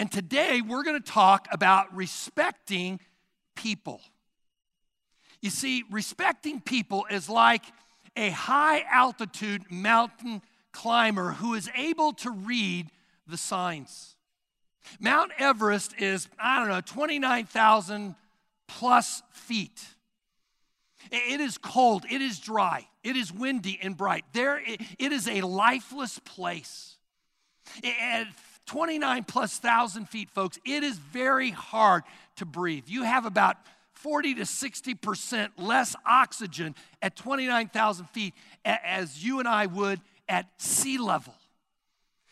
And today we're going to talk about respecting people. You see, respecting people is like a high altitude mountain climber who is able to read the signs. Mount Everest is, I don't know, 29,000 plus feet. It is cold, it is dry, it is windy and bright. There, it is a lifeless place. At 29 plus thousand feet, folks, it is very hard to breathe. You have about 40 to 60% less oxygen at 29,000 feet as you and I would at sea level.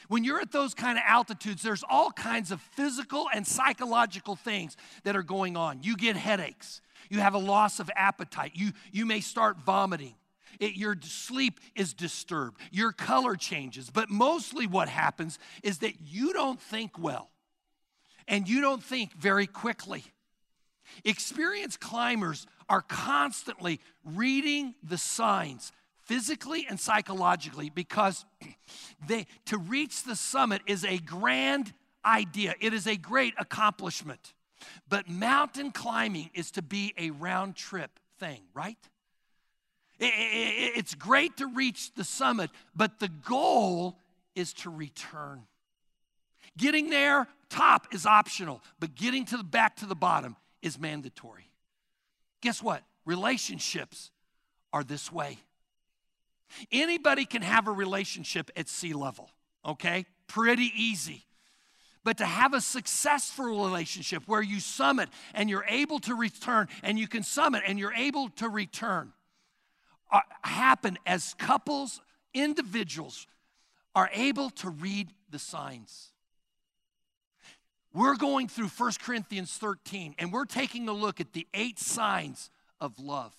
When you're at those kind of altitudes, there's all kinds of physical and psychological things that are going on. You get headaches, you have a loss of appetite, you, you may start vomiting. It, your sleep is disturbed, your color changes. But mostly what happens is that you don't think well and you don't think very quickly. Experienced climbers are constantly reading the signs physically and psychologically because they, to reach the summit is a grand idea, it is a great accomplishment. But mountain climbing is to be a round trip thing, right? It's great to reach the summit, but the goal is to return. Getting there, top is optional, but getting to the back to the bottom is mandatory. Guess what? Relationships are this way. Anybody can have a relationship at sea level, okay? Pretty easy. But to have a successful relationship where you summit and you're able to return, and you can summit and you're able to return, uh, happen as couples, individuals are able to read the signs. We're going through 1 Corinthians 13 and we're taking a look at the eight signs of love.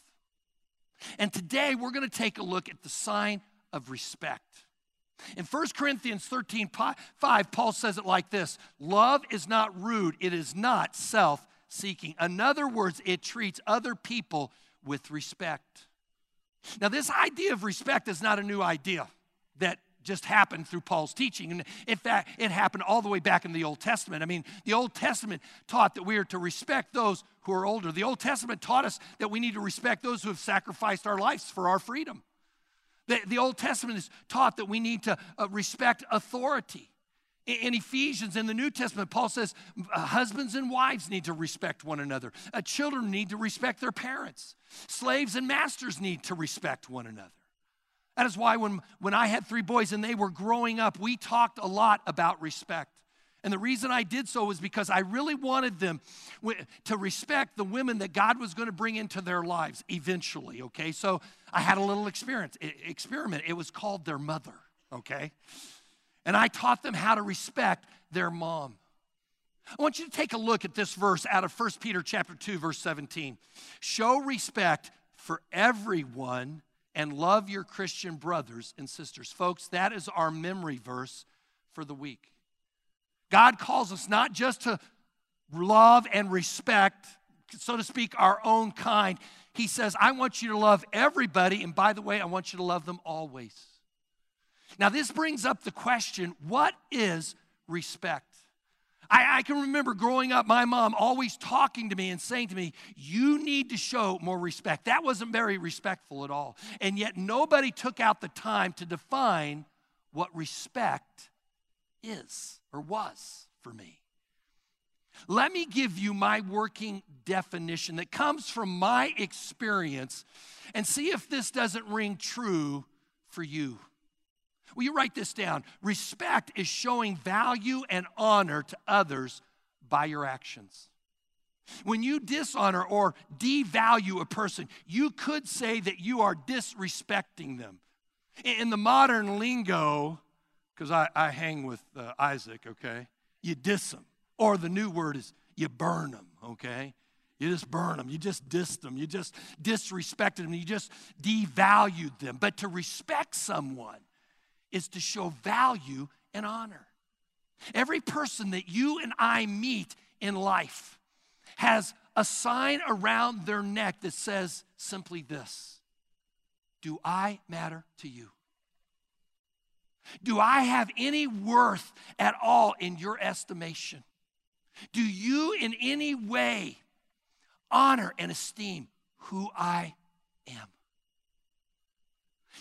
And today we're going to take a look at the sign of respect. In 1 Corinthians 13 5, Paul says it like this Love is not rude, it is not self seeking. In other words, it treats other people with respect. Now, this idea of respect is not a new idea that just happened through Paul's teaching. And in fact, it happened all the way back in the Old Testament. I mean, the Old Testament taught that we are to respect those who are older. The Old Testament taught us that we need to respect those who have sacrificed our lives for our freedom. The, the Old Testament is taught that we need to uh, respect authority. In, Ephesians, in the New Testament, Paul says husbands and wives need to respect one another. Uh, children need to respect their parents. Slaves and masters need to respect one another. That is why when, when I had three boys and they were growing up, we talked a lot about respect. And the reason I did so was because I really wanted them to respect the women that God was going to bring into their lives eventually, okay? So I had a little experience, experiment. It was called their mother, okay? And I taught them how to respect their mom. I want you to take a look at this verse out of 1 Peter chapter 2 verse 17. Show respect for everyone and love your Christian brothers and sisters. Folks, that is our memory verse for the week. God calls us not just to love and respect, so to speak, our own kind. He says, I want you to love everybody, and by the way, I want you to love them always. Now, this brings up the question what is respect? I, I, can remember growing up, my mom always talking to me and saying to me, You need to show more respect. That wasn't very respectful at all. And yet, nobody took out the time to define what respect is or was for me. Let me give you my working definition that comes from my experience and see if this doesn't ring true for you. Will you write this down? Respect is showing value and honor to others by your actions. When you dishonor or devalue a person, you could say that you are disrespecting them. In the modern lingo, because I, I, hang with uh, Isaac, okay, you diss them. Or the new word is you burn them, okay? You just burn them. You just dissed them. You just disrespected them. You just devalued them. But to respect someone is to show value and honor. Every person that you and I meet in life has a sign around their neck that says simply this Do I matter to you? Do I have any worth at all in your estimation? Do you in any way honor and esteem who I am?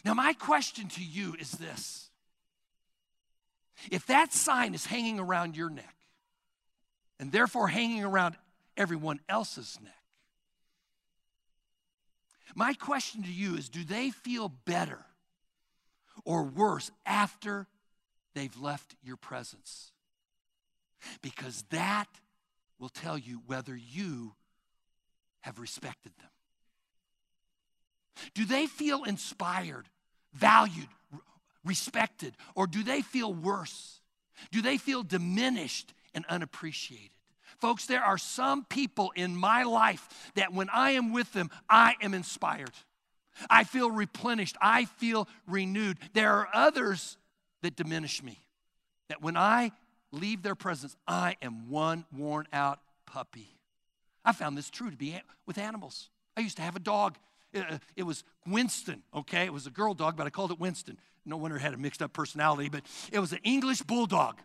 Now, my question to you is this if that sign is hanging around your neck, and therefore hanging around everyone else's neck, my question to you is do they feel better or worse after they've left your presence? Because that will tell you whether you have respected them. Do they feel inspired, valued, respected, or do they feel worse? Do they feel diminished and unappreciated? Folks, there are some people in my life that when I am with them, I am inspired. I feel replenished. I feel renewed. There are others that diminish me. That when I leave their presence, I am one worn out puppy. I found this true to be with animals. I used to have a dog. Uh, it was Winston, okay? It was a girl dog, but I called it Winston. No wonder it had a mixed up personality, but it was an English bulldog.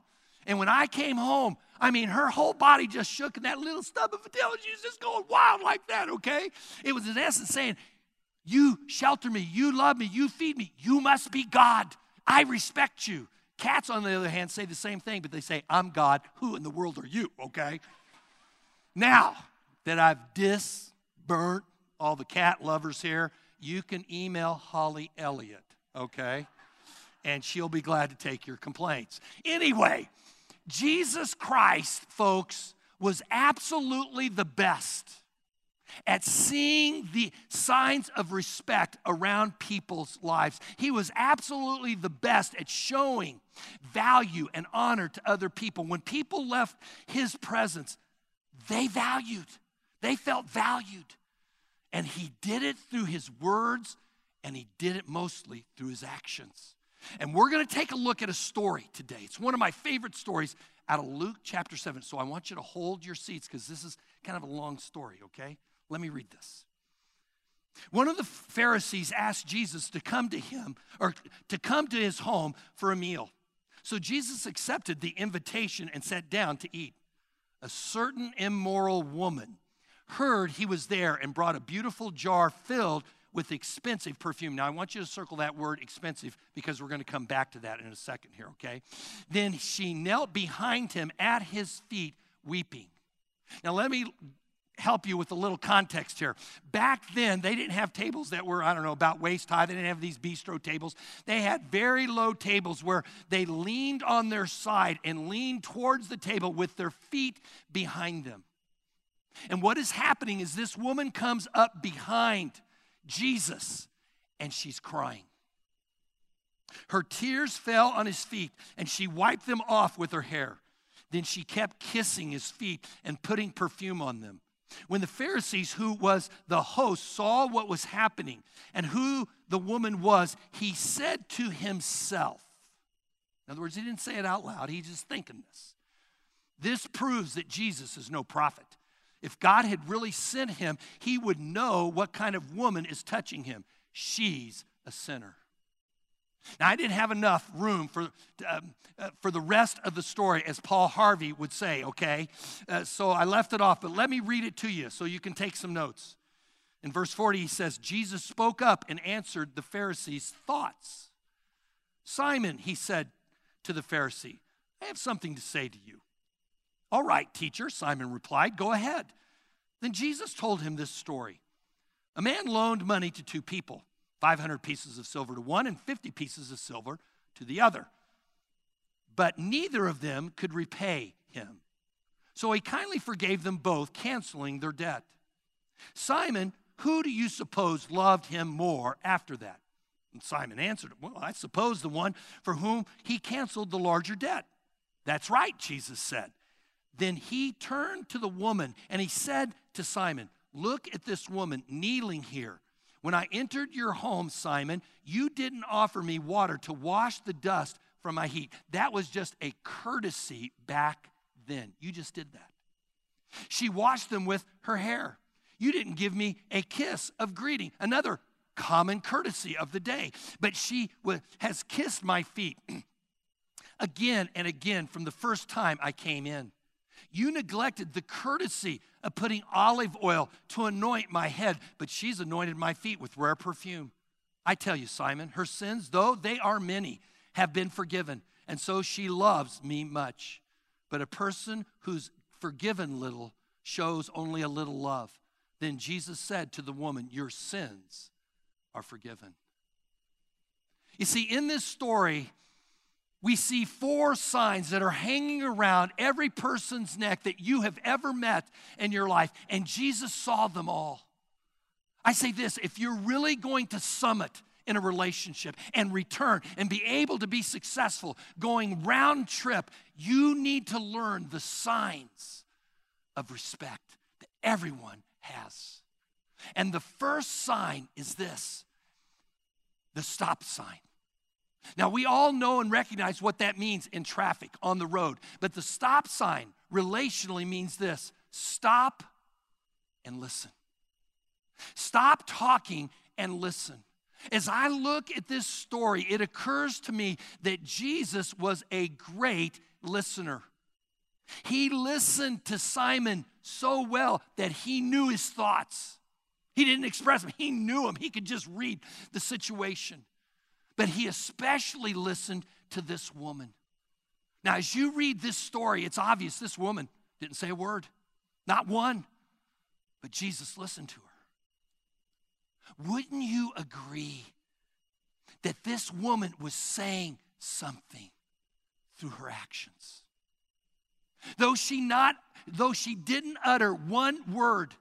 And when I came home, I mean, her whole body just shook, and that little stub of a tail, was just going wild like that, okay? It was in essence saying, You shelter me, you love me, you feed me, you must be God. I respect you. Cats, on the other hand, say the same thing, but they say, I'm God. Who in the world are you, okay? Now that I've disburnt all the cat lovers here, you can email Holly Elliott, okay? And she'll be glad to take your complaints. Anyway, Jesus Christ, folks, was absolutely the best at seeing the signs of respect around people's lives. He was absolutely the best at showing value and honor to other people. When people left his presence, they valued, they felt valued. And he did it through his words, and he did it mostly through his actions. And we're going to take a look at a story today. It's one of my favorite stories out of Luke chapter 7. So I want you to hold your seats because this is kind of a long story, okay? Let me read this. One of the Pharisees asked Jesus to come to him or to come to his home for a meal. So Jesus accepted the invitation and sat down to eat. A certain immoral woman heard he was there and brought a beautiful jar filled with expensive perfume. Now, I want you to circle that word expensive because we're going to come back to that in a second here, okay? Then she knelt behind him at his feet, weeping. Now, let me help you with a little context here. Back then, they didn't have tables that were, I don't know, about waist high. They didn't have these bistro tables. They had very low tables where they leaned on their side and leaned towards the table with their feet behind them. And what is happening is this woman comes up behind Jesus, and she's crying. Her tears fell on his feet, and she wiped them off with her hair. Then she kept kissing his feet and putting perfume on them. When the Pharisees, who was the host, saw what was happening and who the woman was, he said to himself, in other words, he didn't say it out loud, he's just thinking this. This proves that Jesus is no prophet. If God had really sent him, he would know what kind of woman is touching him. She's a sinner. Now, I didn't have enough room for, um, uh, for the rest of the story, as Paul Harvey would say, okay? Uh, so I left it off, but let me read it to you so you can take some notes. In verse 40, he says, Jesus spoke up and answered the Pharisees' thoughts. Simon, he said to the Pharisee, I have something to say to you. All right, teacher, Simon replied, go ahead. Then Jesus told him this story. A man loaned money to two people 500 pieces of silver to one and 50 pieces of silver to the other. But neither of them could repay him. So he kindly forgave them both, canceling their debt. Simon, who do you suppose loved him more after that? And Simon answered, Well, I suppose the one for whom he canceled the larger debt. That's right, Jesus said. Then he turned to the woman and he said to Simon, Look at this woman kneeling here. When I entered your home, Simon, you didn't offer me water to wash the dust from my heat. That was just a courtesy back then. You just did that. She washed them with her hair. You didn't give me a kiss of greeting, another common courtesy of the day. But she has kissed my feet again and again from the first time I came in. You neglected the courtesy of putting olive oil to anoint my head, but she's anointed my feet with rare perfume. I tell you, Simon, her sins, though they are many, have been forgiven, and so she loves me much. But a person who's forgiven little shows only a little love. Then Jesus said to the woman, Your sins are forgiven. You see, in this story, we see four signs that are hanging around every person's neck that you have ever met in your life, and Jesus saw them all. I say this if you're really going to summit in a relationship and return and be able to be successful going round trip, you need to learn the signs of respect that everyone has. And the first sign is this the stop sign. Now, we all know and recognize what that means in traffic on the road, but the stop sign relationally means this stop and listen. Stop talking and listen. As I look at this story, it occurs to me that Jesus was a great listener. He listened to Simon so well that he knew his thoughts. He didn't express them, he knew them. He could just read the situation. But he especially listened to this woman. Now, as you read this story, it's obvious this woman didn't say a word, not one, but Jesus listened to her. Wouldn't you agree that this woman was saying something through her actions? Though she not though she didn't utter one word,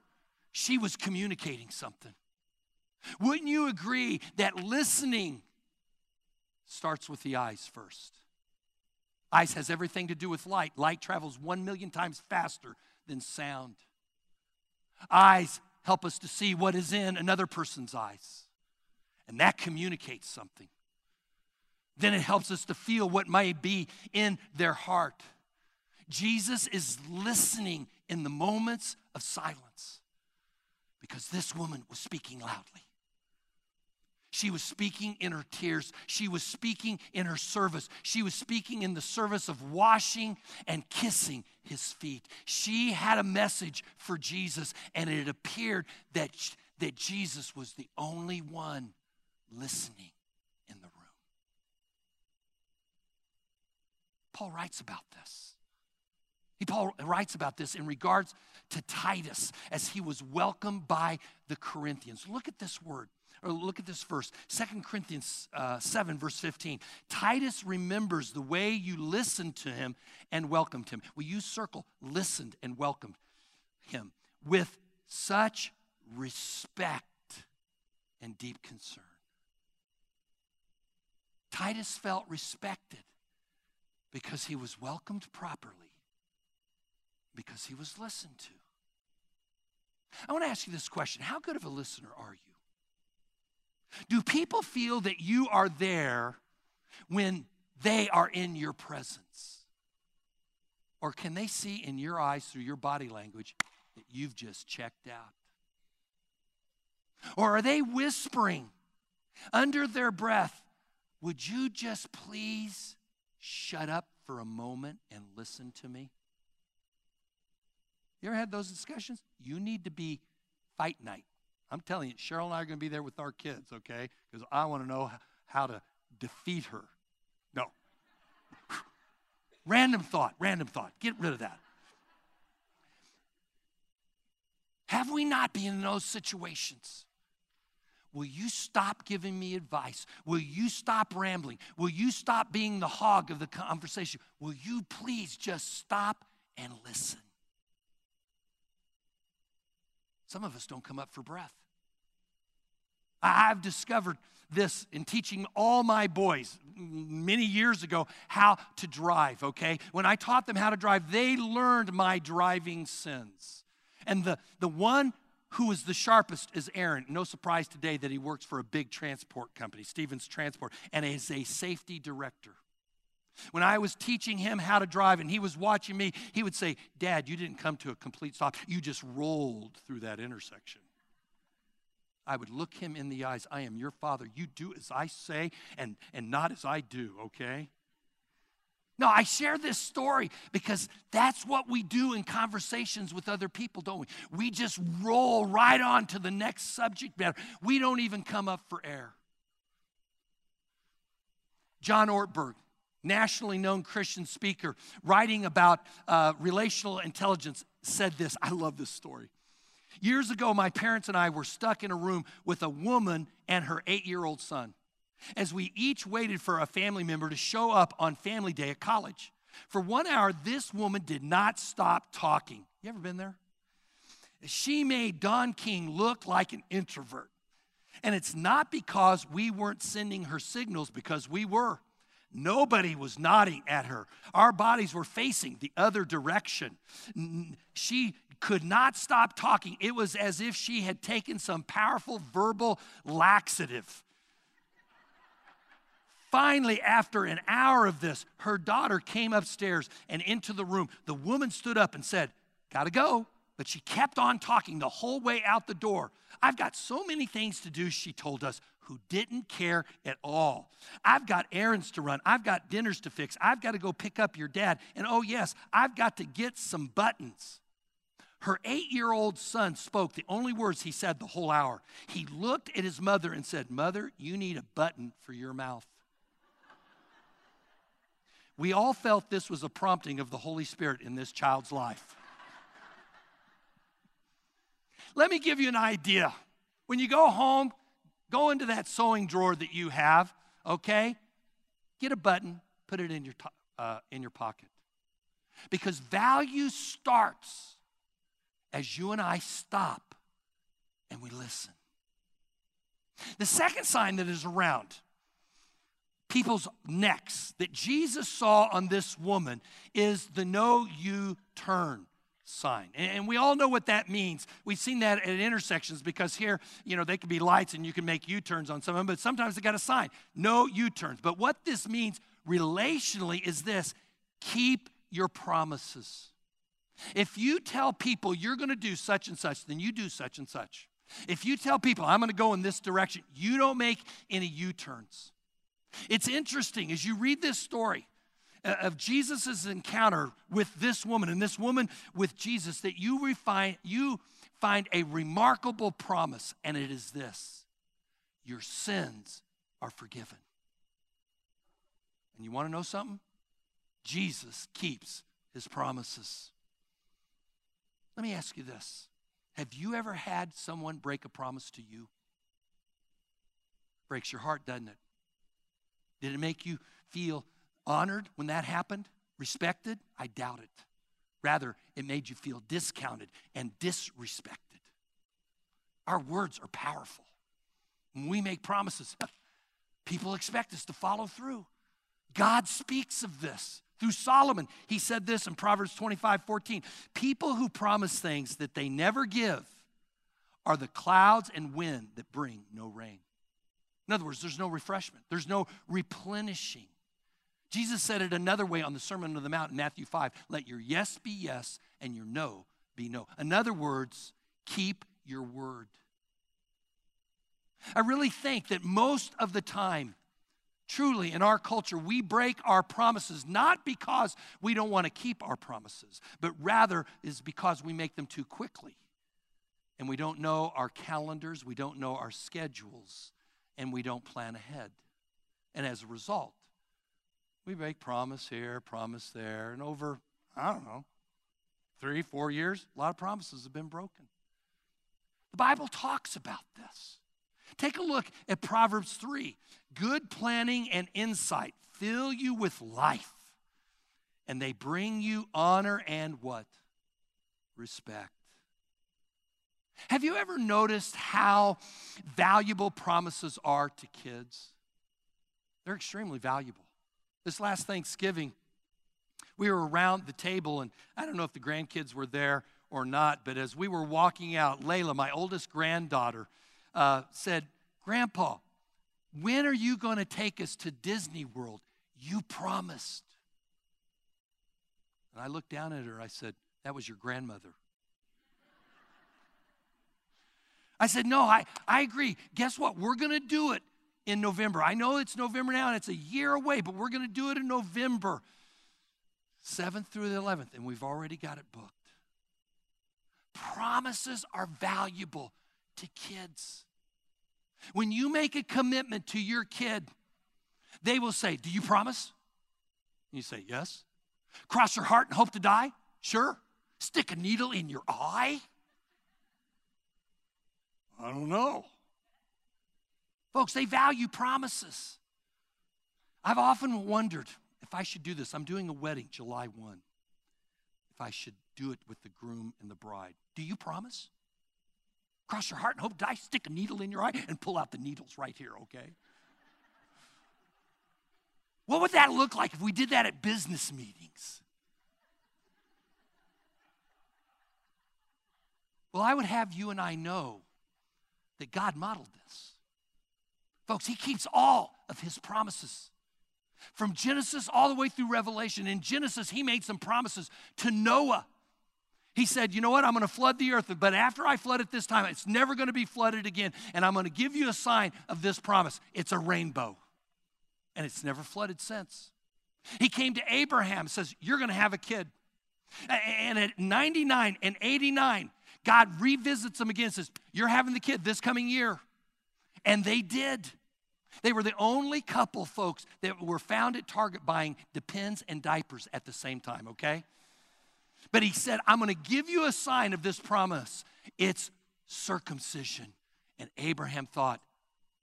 she was communicating something. Wouldn't you agree that listening starts with the eyes first. Eyes has everything to do with light. Light travels one million times faster than sound. Eyes help us to see what is in another person's eyes, and that communicates something. Then it helps us to feel what might be in their heart. Jesus is listening in the moments of silence because this woman was speaking loudly. She was speaking in her tears. She was speaking in her service. She was speaking in the service of washing and kissing his feet. She had a message for Jesus, and it appeared that, that Jesus was the only one listening in the room. Paul writes about this. He Paul writes about this in regards to Titus as he was welcomed by the Corinthians. Look at this word or look at this verse, Second Corinthians uh, 7, verse 15. Titus remembers the way you listened to him and welcomed him. We use circle listened and welcomed him with such respect and deep concern? Titus felt respected because he was welcomed properly, because he was listened to. I want to ask you this question How good of a listener are you? Do people feel that you are there when they are in your presence? Or can they see in your eyes through your body language that you've just checked out? Or are they whispering under their breath, Would you just please shut up for a moment and listen to me? You ever had those discussions? You need to be fight night. I'm telling you, Cheryl and I are going to be there with our kids, okay? Because I want to know how to defeat her. No. random thought, random thought. Get rid of that. Have we not been in those situations? Will you stop giving me advice? Will you stop rambling? Will you stop being the hog of the conversation? Will you please just stop and listen? Some of us don't come up for breath. I've discovered this in teaching all my boys many years ago how to drive, okay? When I taught them how to drive, they learned my driving sins. And the, the one who is the sharpest is Aaron. No surprise today that he works for a big transport company, Stevens Transport, and is a safety director. When I was teaching him how to drive and he was watching me, he would say, Dad, you didn't come to a complete stop. You just rolled through that intersection. I would look him in the eyes. I am your father. You do as I say and, and not as I do, okay? No, I share this story because that's what we do in conversations with other people, don't we? We just roll right on to the next subject matter. We don't even come up for air. John Ortberg, nationally known Christian speaker, writing about uh, relational intelligence, said this. I love this story. Years ago, my parents and I were stuck in a room with a woman and her eight year old son as we each waited for a family member to show up on family day at college. For one hour, this woman did not stop talking. You ever been there? She made Don King look like an introvert. And it's not because we weren't sending her signals, because we were. Nobody was nodding at her. Our bodies were facing the other direction. She could not stop talking. It was as if she had taken some powerful verbal laxative. Finally, after an hour of this, her daughter came upstairs and into the room. The woman stood up and said, Gotta go. But she kept on talking the whole way out the door. I've got so many things to do, she told us, who didn't care at all. I've got errands to run. I've got dinners to fix. I've got to go pick up your dad. And oh, yes, I've got to get some buttons. Her eight year old son spoke the only words he said the whole hour. He looked at his mother and said, Mother, you need a button for your mouth. We all felt this was a prompting of the Holy Spirit in this child's life. Let me give you an idea. When you go home, go into that sewing drawer that you have, okay? Get a button, put it in your, uh, in your pocket. Because value starts as you and I stop and we listen. The second sign that is around people's necks that Jesus saw on this woman is the no U turn sign. And we all know what that means. We've seen that at intersections because here, you know, they can be lights and you can make U turns on some of them, but sometimes they got a sign no U turns. But what this means relationally is this keep your promises. If you tell people you're going to do such and such, then you do such and such. If you tell people I'm going to go in this direction, you don't make any U turns. It's interesting as you read this story uh, of Jesus' encounter with this woman and this woman with Jesus that you refine you find a remarkable promise and it is this your sins are forgiven. And you want to know something? Jesus keeps his promises. Let me ask you this. Have you ever had someone break a promise to you? Breaks your heart, doesn't it? Did it make you feel honored when that happened? Respected? I doubt it. Rather, it made you feel discounted and disrespected. Our words are powerful. When we make promises, people expect us to follow through. God speaks of this through Solomon. He said this in Proverbs 25 14. People who promise things that they never give are the clouds and wind that bring no rain. In other words, there's no refreshment, there's no replenishing. Jesus said it another way on the Sermon on the Mount in Matthew 5 let your yes be yes and your no be no. In other words, keep your word. I really think that most of the time, truly in our culture, we break our promises not because we don't want to keep our promises, but rather is because we make them too quickly. And we don't know our calendars, we don't know our schedules, and we don't plan ahead. And as a result, we make promise here, promise there, and over, I don't know, three, four years, a lot of promises have been broken. The Bible talks about this. Take a look at Proverbs 3. Good planning and insight fill you with life, and they bring you honor and what? Respect. Have you ever noticed how valuable promises are to kids? They're extremely valuable. This last Thanksgiving, we were around the table, and I don't know if the grandkids were there or not, but as we were walking out, Layla, my oldest granddaughter, uh, said, Grandpa, when are you going to take us to Disney World? You promised. And I looked down at her. I said, That was your grandmother. I said, No, I, I agree. Guess what? We're going to do it in November. I know it's November now and it's a year away, but we're going to do it in November. 7th through the 11th, and we've already got it booked. Promises are valuable to kids. When you make a commitment to your kid, they will say, Do you promise? And you say, Yes. Cross your heart and hope to die? Sure. Stick a needle in your eye? I don't know. Folks, they value promises. I've often wondered if I should do this. I'm doing a wedding July 1. If I should do it with the groom and the bride. Do you promise? Your heart and hope to die, stick a needle in your eye, and pull out the needles right here, okay? What would that look like if we did that at business meetings? Well, I would have you and I know that God modeled this. Folks, He keeps all of His promises. From Genesis all the way through Revelation. In Genesis, He made some promises to Noah. He said, You know what? I'm going to flood the earth, but after I flood it this time, it's never going to be flooded again. And I'm going to give you a sign of this promise it's a rainbow. And it's never flooded since. He came to Abraham, says, You're going to have a kid. And at 99 and 89, God revisits them again, says, You're having the kid this coming year. And they did. They were the only couple, folks, that were found at Target buying Depends and diapers at the same time, okay? But he said, I'm going to give you a sign of this promise. It's circumcision. And Abraham thought,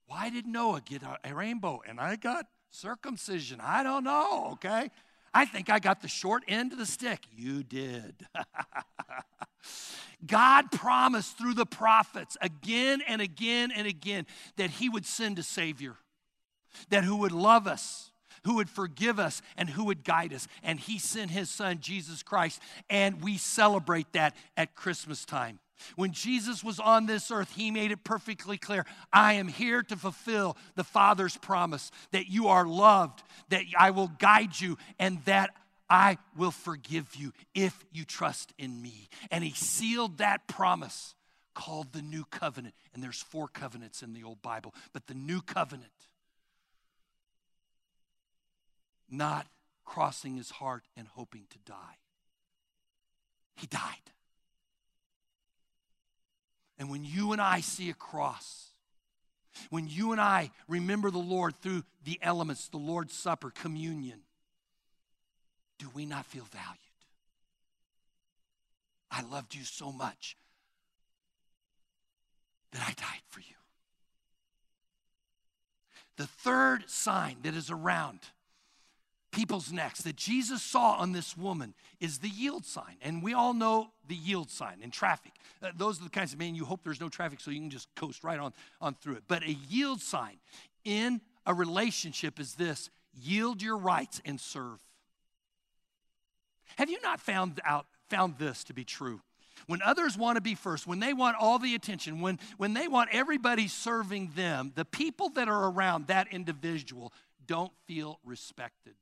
why did Noah get a rainbow and I got circumcision? I don't know, okay? I think I got the short end of the stick. You did. God promised through the prophets again and again and again that He would send a Savior, that who would love us, who would forgive us, and who would guide us. And He sent His Son, Jesus Christ, and we celebrate that at Christmas time. When Jesus was on this earth, he made it perfectly clear I am here to fulfill the Father's promise that you are loved, that I will guide you, and that I will forgive you if you trust in me. And he sealed that promise called the new covenant. And there's four covenants in the old Bible, but the new covenant, not crossing his heart and hoping to die. He died. And when you and I see a cross, when you and I remember the Lord through the elements, the Lord's Supper, communion, do we not feel valued? I loved you so much that I died for you. The third sign that is around people's necks that Jesus saw on this woman is the yield sign. And we all know the yield sign in traffic. Uh, those are the kinds of, man, you hope there's no traffic so you can just coast right on, on through it. But a yield sign in a relationship is this yield your rights and serve. Have you not found out found this to be true? When others want to be first, when they want all the attention, when, when they want everybody serving them, the people that are around that individual don't feel respected.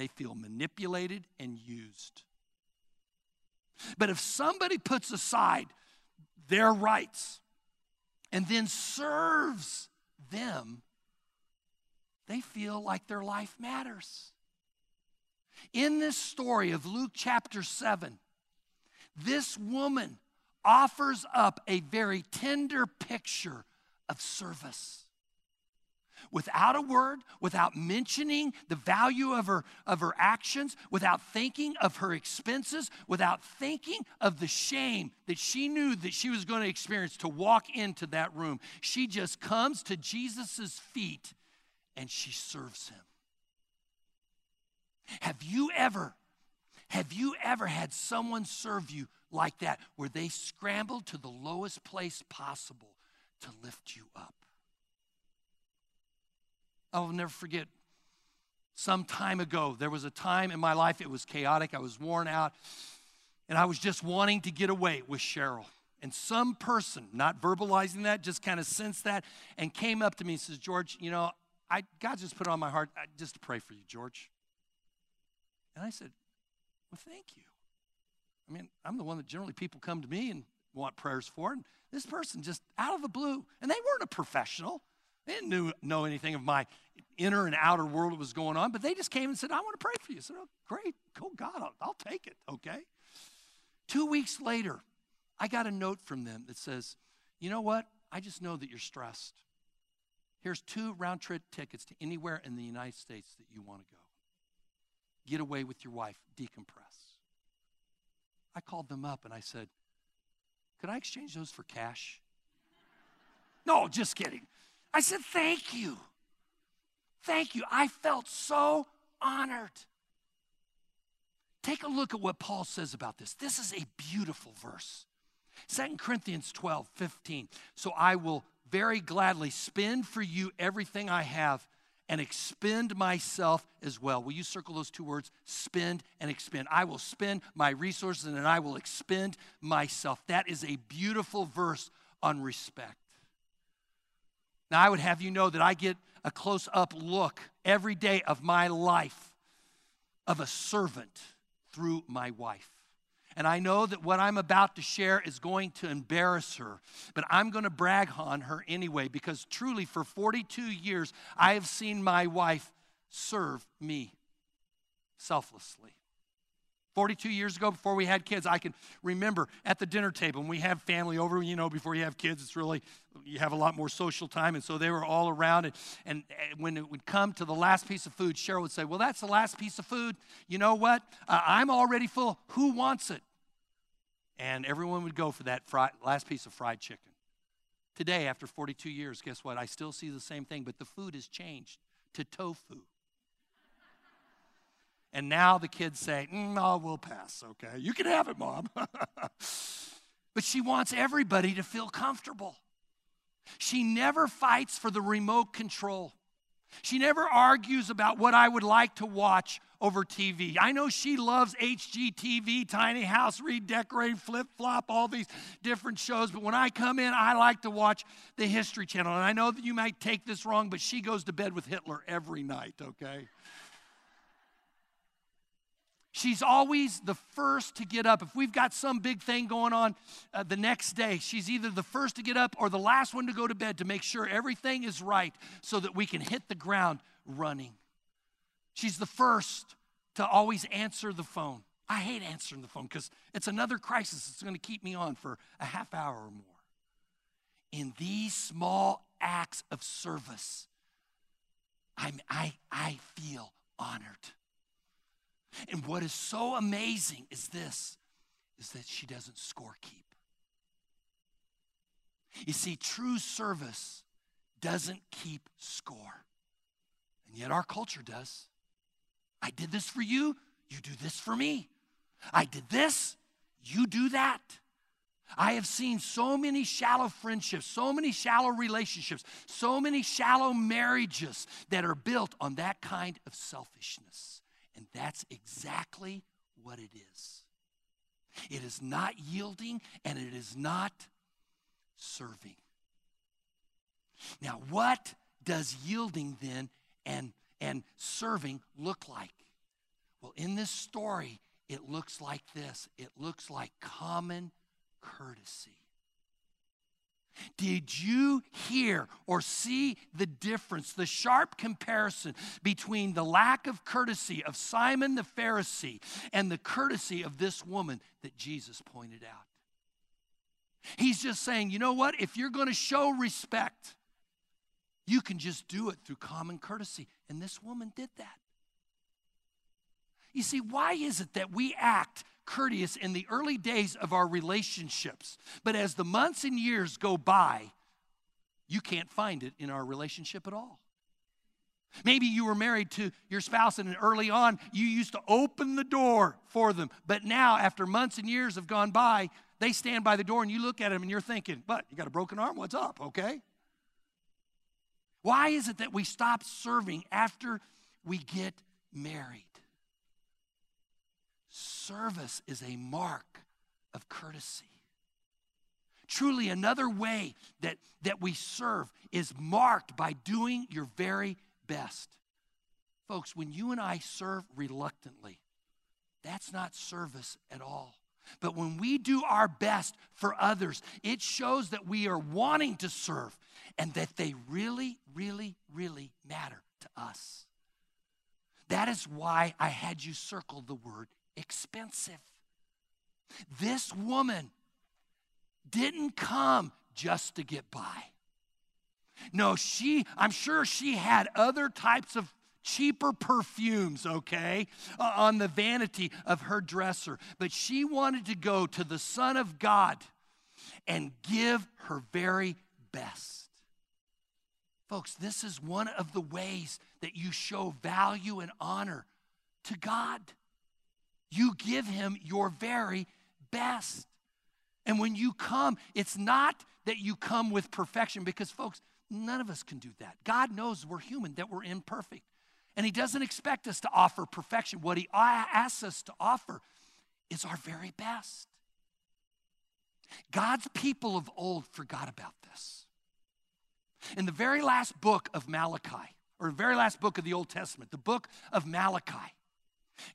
They feel manipulated and used. But if somebody puts aside their rights and then serves them, they feel like their life matters. In this story of Luke chapter 7, this woman offers up a very tender picture of service. Without a word, without mentioning the value of her, of her actions, without thinking of her expenses, without thinking of the shame that she knew that she was going to experience to walk into that room, she just comes to Jesus' feet and she serves him. Have you ever, have you ever had someone serve you like that where they scrambled to the lowest place possible to lift you up? I'll never forget some time ago, there was a time in my life it was chaotic, I was worn out, and I was just wanting to get away with Cheryl. And some person, not verbalizing that, just kind of sensed that and came up to me and says, George, you know, I, God just put it on my heart just to pray for you, George. And I said, Well, thank you. I mean, I'm the one that generally people come to me and want prayers for. And this person just out of the blue, and they weren't a professional. They didn't knew, know anything of my inner and outer world that was going on, but they just came and said, I want to pray for you. I said, oh, great. Oh, God, I'll, I'll take it, okay? Two weeks later, I got a note from them that says, You know what? I just know that you're stressed. Here's two round trip tickets to anywhere in the United States that you want to go. Get away with your wife, decompress. I called them up and I said, Could I exchange those for cash? No, just kidding. I said, Thank you. Thank you. I felt so honored. Take a look at what Paul says about this. This is a beautiful verse. 2 Corinthians 12, 15. So I will very gladly spend for you everything I have and expend myself as well. Will you circle those two words? Spend and expend. I will spend my resources and I will expend myself. That is a beautiful verse on respect. Now, I would have you know that I get a close up look every day of my life of a servant through my wife. And I know that what I'm about to share is going to embarrass her, but I'm going to brag on her anyway because truly for 42 years, I have seen my wife serve me selflessly. 42 years ago, before we had kids, I can remember at the dinner table when we have family over, you know, before you have kids, it's really, you have a lot more social time. And so they were all around. And, and when it would come to the last piece of food, Cheryl would say, Well, that's the last piece of food. You know what? Uh, I'm already full. Who wants it? And everyone would go for that last piece of fried chicken. Today, after 42 years, guess what? I still see the same thing, but the food has changed to tofu. And now the kids say, mm, "No, we'll pass, okay? You can have it, mom. but she wants everybody to feel comfortable. She never fights for the remote control. She never argues about what I would like to watch over TV. I know she loves HGTV, Tiny House, Redecorate, Flip Flop, all these different shows, but when I come in, I like to watch the History Channel. And I know that you might take this wrong, but she goes to bed with Hitler every night, okay? She's always the first to get up. If we've got some big thing going on uh, the next day, she's either the first to get up or the last one to go to bed to make sure everything is right so that we can hit the ground running. She's the first to always answer the phone. I hate answering the phone because it's another crisis that's going to keep me on for a half hour or more. In these small acts of service, I'm, I, I feel honored. And what is so amazing is this is that she doesn't score keep. You see, true service doesn't keep score. And yet our culture does. I did this for you, you do this for me. I did this, you do that. I have seen so many shallow friendships, so many shallow relationships, so many shallow marriages that are built on that kind of selfishness. And that's exactly what it is. It is not yielding and it is not serving. Now, what does yielding then and, and serving look like? Well, in this story, it looks like this it looks like common courtesy. Did you hear or see the difference, the sharp comparison between the lack of courtesy of Simon the Pharisee and the courtesy of this woman that Jesus pointed out? He's just saying, you know what? If you're going to show respect, you can just do it through common courtesy. And this woman did that. You see, why is it that we act courteous in the early days of our relationships. But as the months and years go by, you can't find it in our relationship at all. Maybe you were married to your spouse and early on you used to open the door for them. But now, after months and years have gone by, they stand by the door and you look at them and you're thinking, But You got a broken arm? What's up? Okay. Why is it that we stop serving after we get married? Service is a mark of courtesy. Truly, another way that, that we serve is marked by doing your very best. Folks, when you and I serve reluctantly, that's not service at all. But when we do our best for others, it shows that we are wanting to serve and that they really, really, really matter to us. That is why I had you circle the word expensive. This woman didn't come just to get by. No, she, I'm sure she had other types of cheaper perfumes, okay, uh, on the vanity of her dresser. But she wanted to go to the Son of God and give her very best. Folks, this is one of the ways that you show value and honor to God. You give Him your very best. And when you come, it's not that you come with perfection, because, folks, none of us can do that. God knows we're human, that we're imperfect. And He doesn't expect us to offer perfection. What He asks us to offer is our very best. God's people of old forgot about this. In the very last book of Malachi, or the very last book of the Old Testament, the book of Malachi,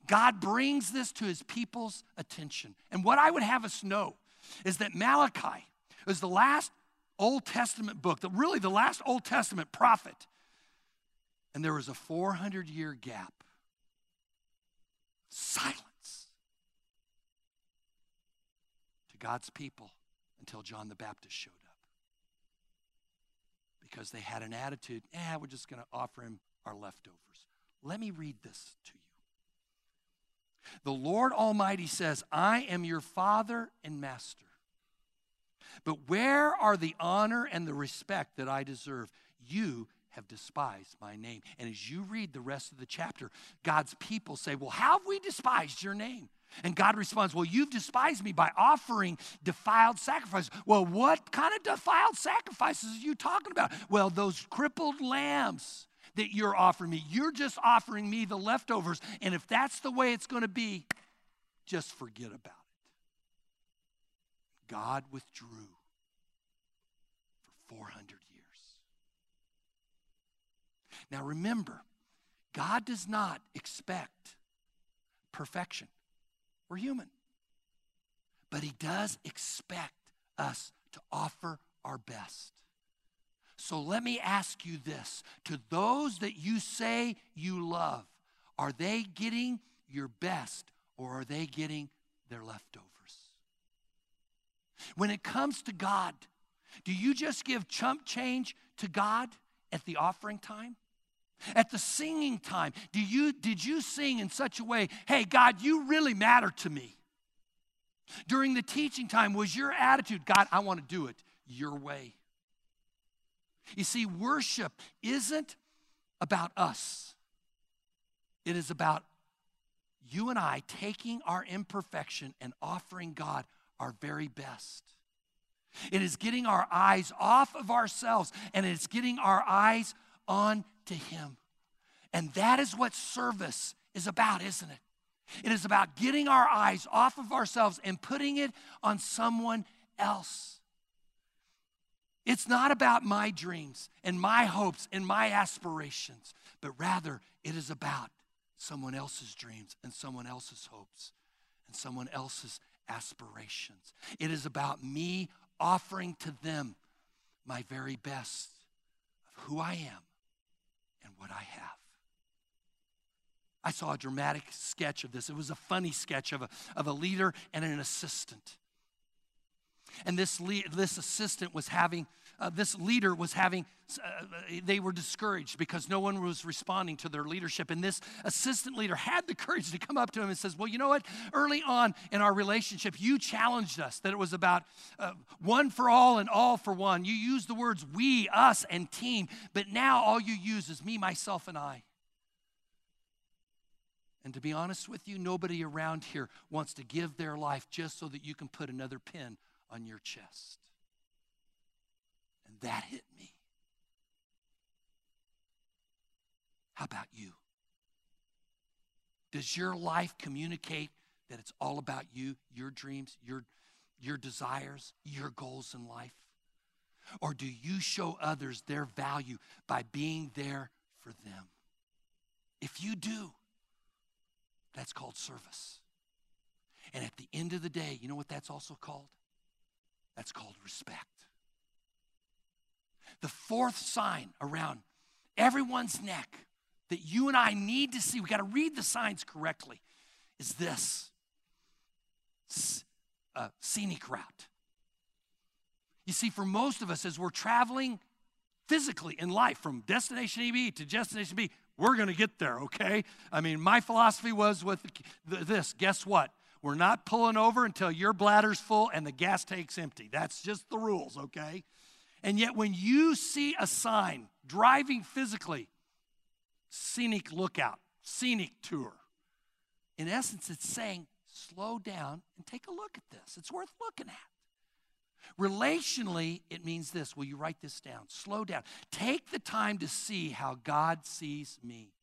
God brings this to his people's attention. And what I would have us know is that Malachi is the last Old Testament book, the, really the last Old Testament prophet. And there was a 400 year gap. Silence to God's people until John the Baptist showed up because they had an attitude, eh, we're just going to offer him our leftovers. Let me read this to you. The Lord Almighty says, I am your father and master. But where are the honor and the respect that I deserve? You have despised my name. And as you read the rest of the chapter, God's people say, Well, how have we despised your name? And God responds, Well, you've despised me by offering defiled sacrifices. Well, what kind of defiled sacrifices are you talking about? Well, those crippled lambs that you're offering me, you're just offering me the leftovers. And if that's the way it's going to be, just forget about it. God withdrew for 400 years. Now remember, God does not expect perfection. We're human. But He does expect us to offer our best. So let me ask you this to those that you say you love, are they getting your best or are they getting their leftovers? When it comes to God, do you just give chump change to God at the offering time? At the singing time, do you, did you sing in such a way, hey, God, you really matter to me? During the teaching time, was your attitude, God, I want to do it your way? You see, worship isn't about us, it is about you and I taking our imperfection and offering God our very best. It is getting our eyes off of ourselves and it's getting our eyes on to Him. And that is what service is about, isn't it? It is about getting our eyes off of ourselves and putting it on someone else. It's not about my dreams and my hopes and my aspirations, but rather it is about someone else's dreams and someone else's hopes and someone else's aspirations. It is about me offering to them my very best of who I am and what I have. I saw a dramatic sketch of this. It was a funny sketch of a, of a leader and an assistant. And this, this assistant was having, uh, this leader was having, uh, they were discouraged because no one was responding to their leadership. And this assistant leader had the courage to come up to him and says, Well, you know what? Early on in our relationship, you challenged us that it was about uh, one for all and all for one. You used the words we, us, and team, but now all you use is me, myself, and I. And to be honest with you, nobody around here wants to give their life just so that you can put another pin on your chest. And that hit me. How about you? Does your life communicate that it's all about you, your dreams, your, your desires, your goals in life? Or do you show others their value by being there for them? If you do, that's called service. And at the end of the day, you know what that's also called? That's called respect. The fourth sign around everyone's neck that you and I need to see, we got to read the signs correctly, is this uh, scenic route. You see, for most of us, as we're traveling physically in life from destination A to destination B, we're going to get there, okay? I mean, my philosophy was with this guess what? We're not pulling over until your bladder's full and the gas tank's empty. That's just the rules, okay? And yet, when you see a sign driving physically, scenic lookout, scenic tour, in essence, it's saying, slow down and take a look at this. It's worth looking at. Relationally, it means this. Will you write this down? Slow down. Take the time to see how God sees me.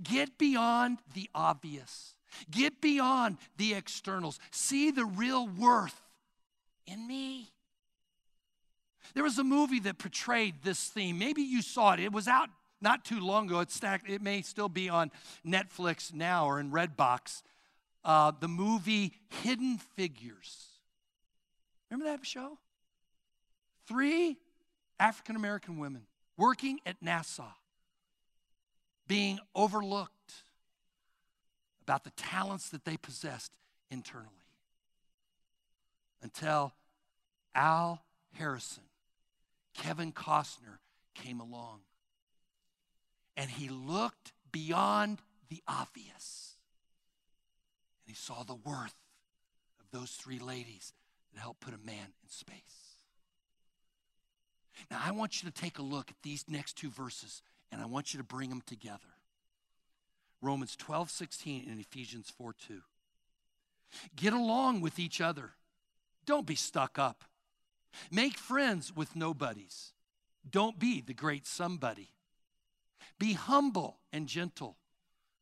Get beyond the obvious, get beyond the externals. See the real worth in me. There was a movie that portrayed this theme. Maybe you saw it. It was out not too long ago. It's stacked, it may still be on Netflix now or in Redbox. Uh, the movie Hidden Figures. Remember that show? Three African American women working at NASA, being overlooked about the talents that they possessed internally. Until Al Harrison, Kevin Costner came along. And he looked beyond the obvious. And he saw the worth of those three ladies that helped put a man in space. Now, I want you to take a look at these next two verses, and I want you to bring them together. Romans 12, 16, and Ephesians 4, 2. Get along with each other. Don't be stuck up. Make friends with nobodies. Don't be the great somebody. Be humble and gentle.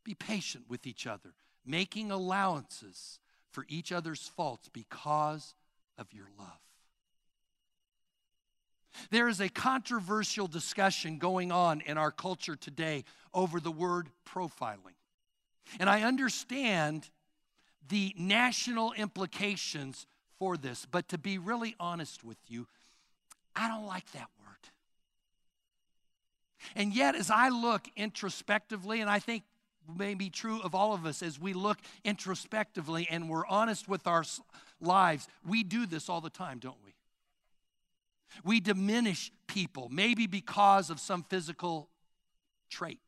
Be patient with each other, making allowances for each other's faults because of your love. There is a controversial discussion going on in our culture today over the word profiling. And I understand the national implications for this, but to be really honest with you, I don't like that word. And yet, as I look introspectively, and I think may be true of all of us as we look introspectively and we're honest with our lives. We do this all the time, don't we? We diminish people, maybe because of some physical trait,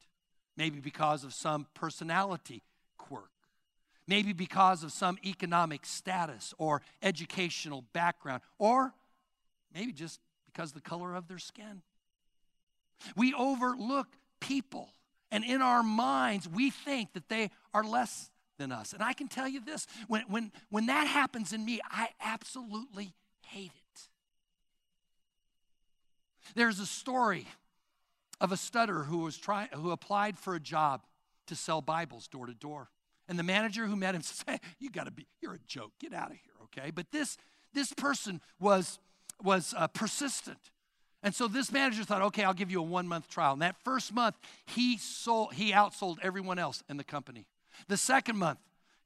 maybe because of some personality quirk, maybe because of some economic status or educational background, or maybe just because the color of their skin. We overlook people and in our minds, we think that they are less than us. And I can tell you this when, when, when that happens in me, I absolutely hate it. There's a story of a stutterer who, was trying, who applied for a job to sell Bibles door to door. And the manager who met him says, hey, you gotta be, you're a joke, get out of here, okay? But this, this person was, was uh, persistent. And so this manager thought, okay, I'll give you a one month trial. And that first month, he sold, he outsold everyone else in the company. The second month,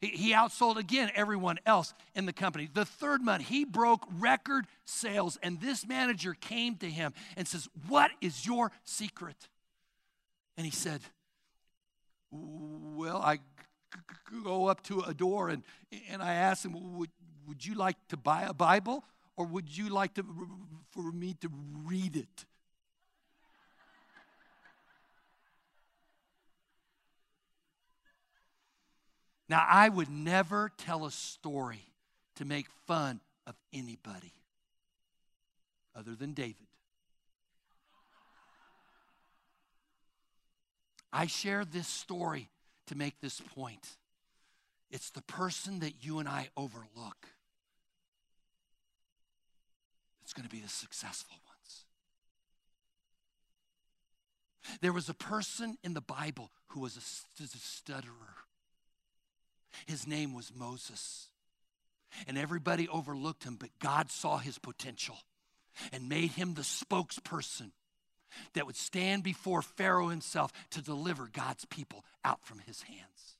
he, outsold again everyone else in the company. The third month, he broke record sales. And this manager came to him and says, What is your secret? And he said, Well, I go up to a door and, and I ask him, would, would you like to buy a Bible? or would you like to, for me to read it? Now, I would never tell a story to make fun of anybody other than David. I share this story to make this point. It's the person that you and I overlook that's going to be the successful ones. There was a person in the Bible who was a, stutterer. His name was Moses. And everybody overlooked him, but God saw his potential and made him the spokesperson that would stand before Pharaoh himself to deliver God's people out from his hands.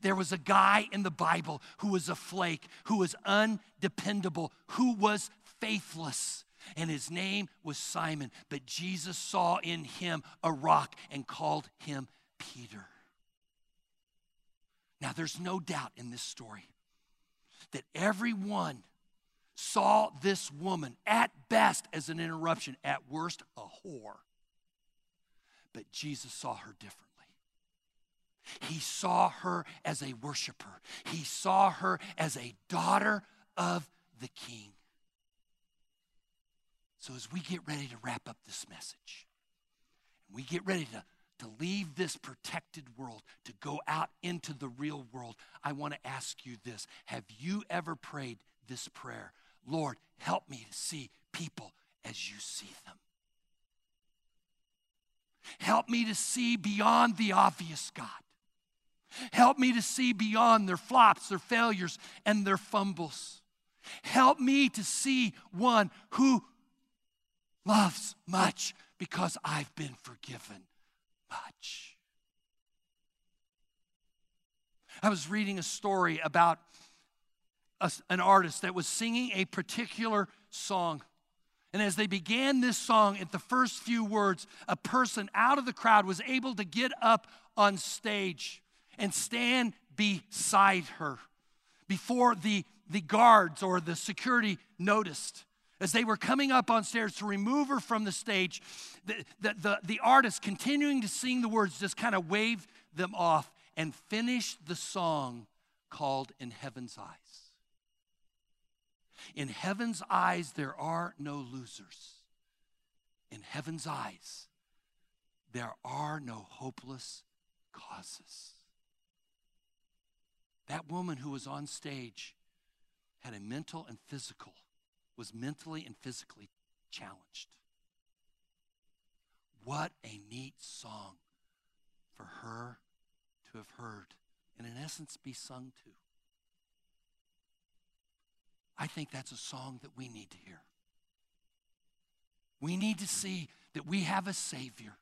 There was a guy in the Bible who was a flake, who was undependable, who was faithless. and his name was Simon. But Jesus saw in him a rock and called him Peter. Now, there's no doubt in this story that everyone saw this woman at best as an interruption, at worst, a whore. But Jesus saw her differently. He saw her as a worshiper, he saw her as a daughter of the king. So, as we get ready to wrap up this message, we get ready to, to leave this protected world, to go out into the real world, I want to ask you this Have you ever prayed this prayer? Lord, help me to see people as you see them. Help me to see beyond the obvious, God. Help me to see beyond their flops, their failures, and their fumbles. Help me to see one who loves much because I've been forgiven much. I was reading a story about a, an artist that was singing a particular song. And as they began this song, at the first few words, a person out of the crowd was able to get up on stage and stand beside her before the, the guards or the security noticed. As they were coming up on stairs to remove her from the stage, the, the, the, the artist, continuing to sing the words, just kind of waved them off and finished the song called In Heaven's Eyes. In heaven's eyes, there are no losers. In heaven's eyes, there are no hopeless causes. That woman who was on stage had a mental and physical, was mentally and physically challenged. What a neat song for her to have heard and, in essence, be sung to. I think that's a song that we need to hear. We need to see that we have a Savior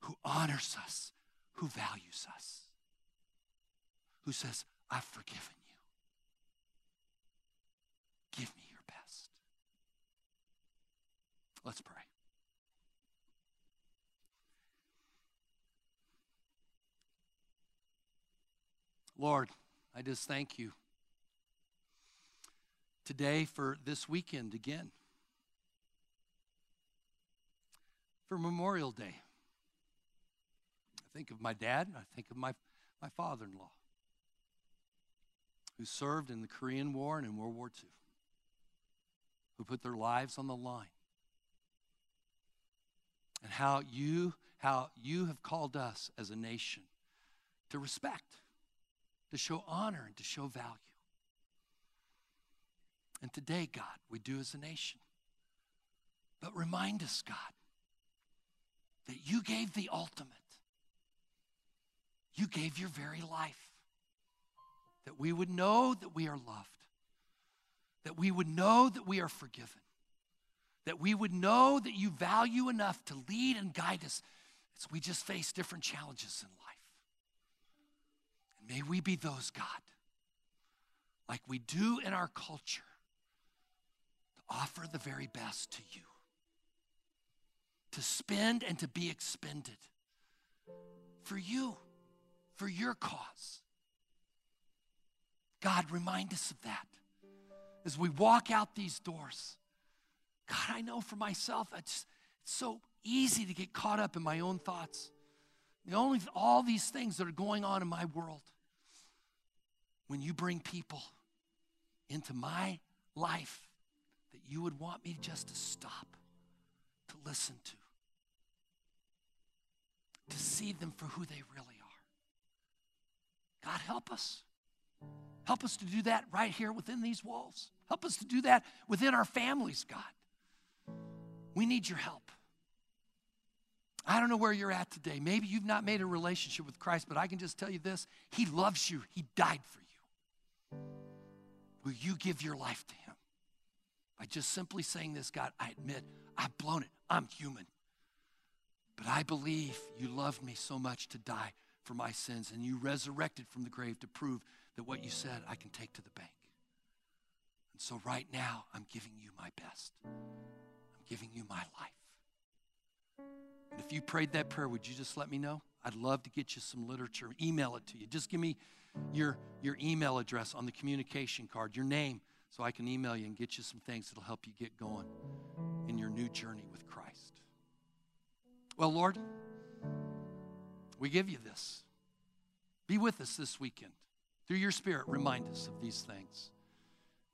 who honors us, who values us, who says, I've forgiven. Give me your best. Let's pray. Lord, I just thank you today for this weekend again. For Memorial Day. I think of my dad, I think of my, my father in law, who served in the Korean War and in World War II, who put their lives on the line. And how you, how you have called us as a nation to respect, to show honor, and to show value. And today, God, we do as a nation. But remind us, God, that you gave the ultimate. You gave your very life. That we would know that we are loved. That we would know that we are forgiven. That we would know that you value enough to lead and guide us as we just face different challenges in life. And may we be those, God, like we do in our culture to offer the very best to you, to spend and to be expended for you, for your cause. God, remind us of that as we walk out these doors. God, I know for myself, it's, it's so easy to get caught up in my own thoughts. The only all these things that are going on in my world. When you bring people into my life that you would want me just to stop, to listen to, to see them for who they really are. God, help us. Help us to do that right here within these walls. Help us to do that within our families, God. We need your help. I don't know where you're at today. Maybe you've not made a relationship with Christ, but I can just tell you this He loves you, He died for you. Will you give your life to Him? by just simply saying this God, I admit I've blown it. I'm human. But I believe you loved me so much to die for my sins, and you resurrected from the grave to prove that what you said I can take to the bank. And So right now, I'm giving you my best. I'm giving you my life. And if you prayed that prayer, would you just let me know? I'd love to get you some literature. Email it to you. Just give me your, your email address on the communication card, your name, so I can email you and get you some things that'll help you get going in your new journey with Christ. Well, Lord, we give you this. Be with us this weekend. Through your Spirit, remind us of these things.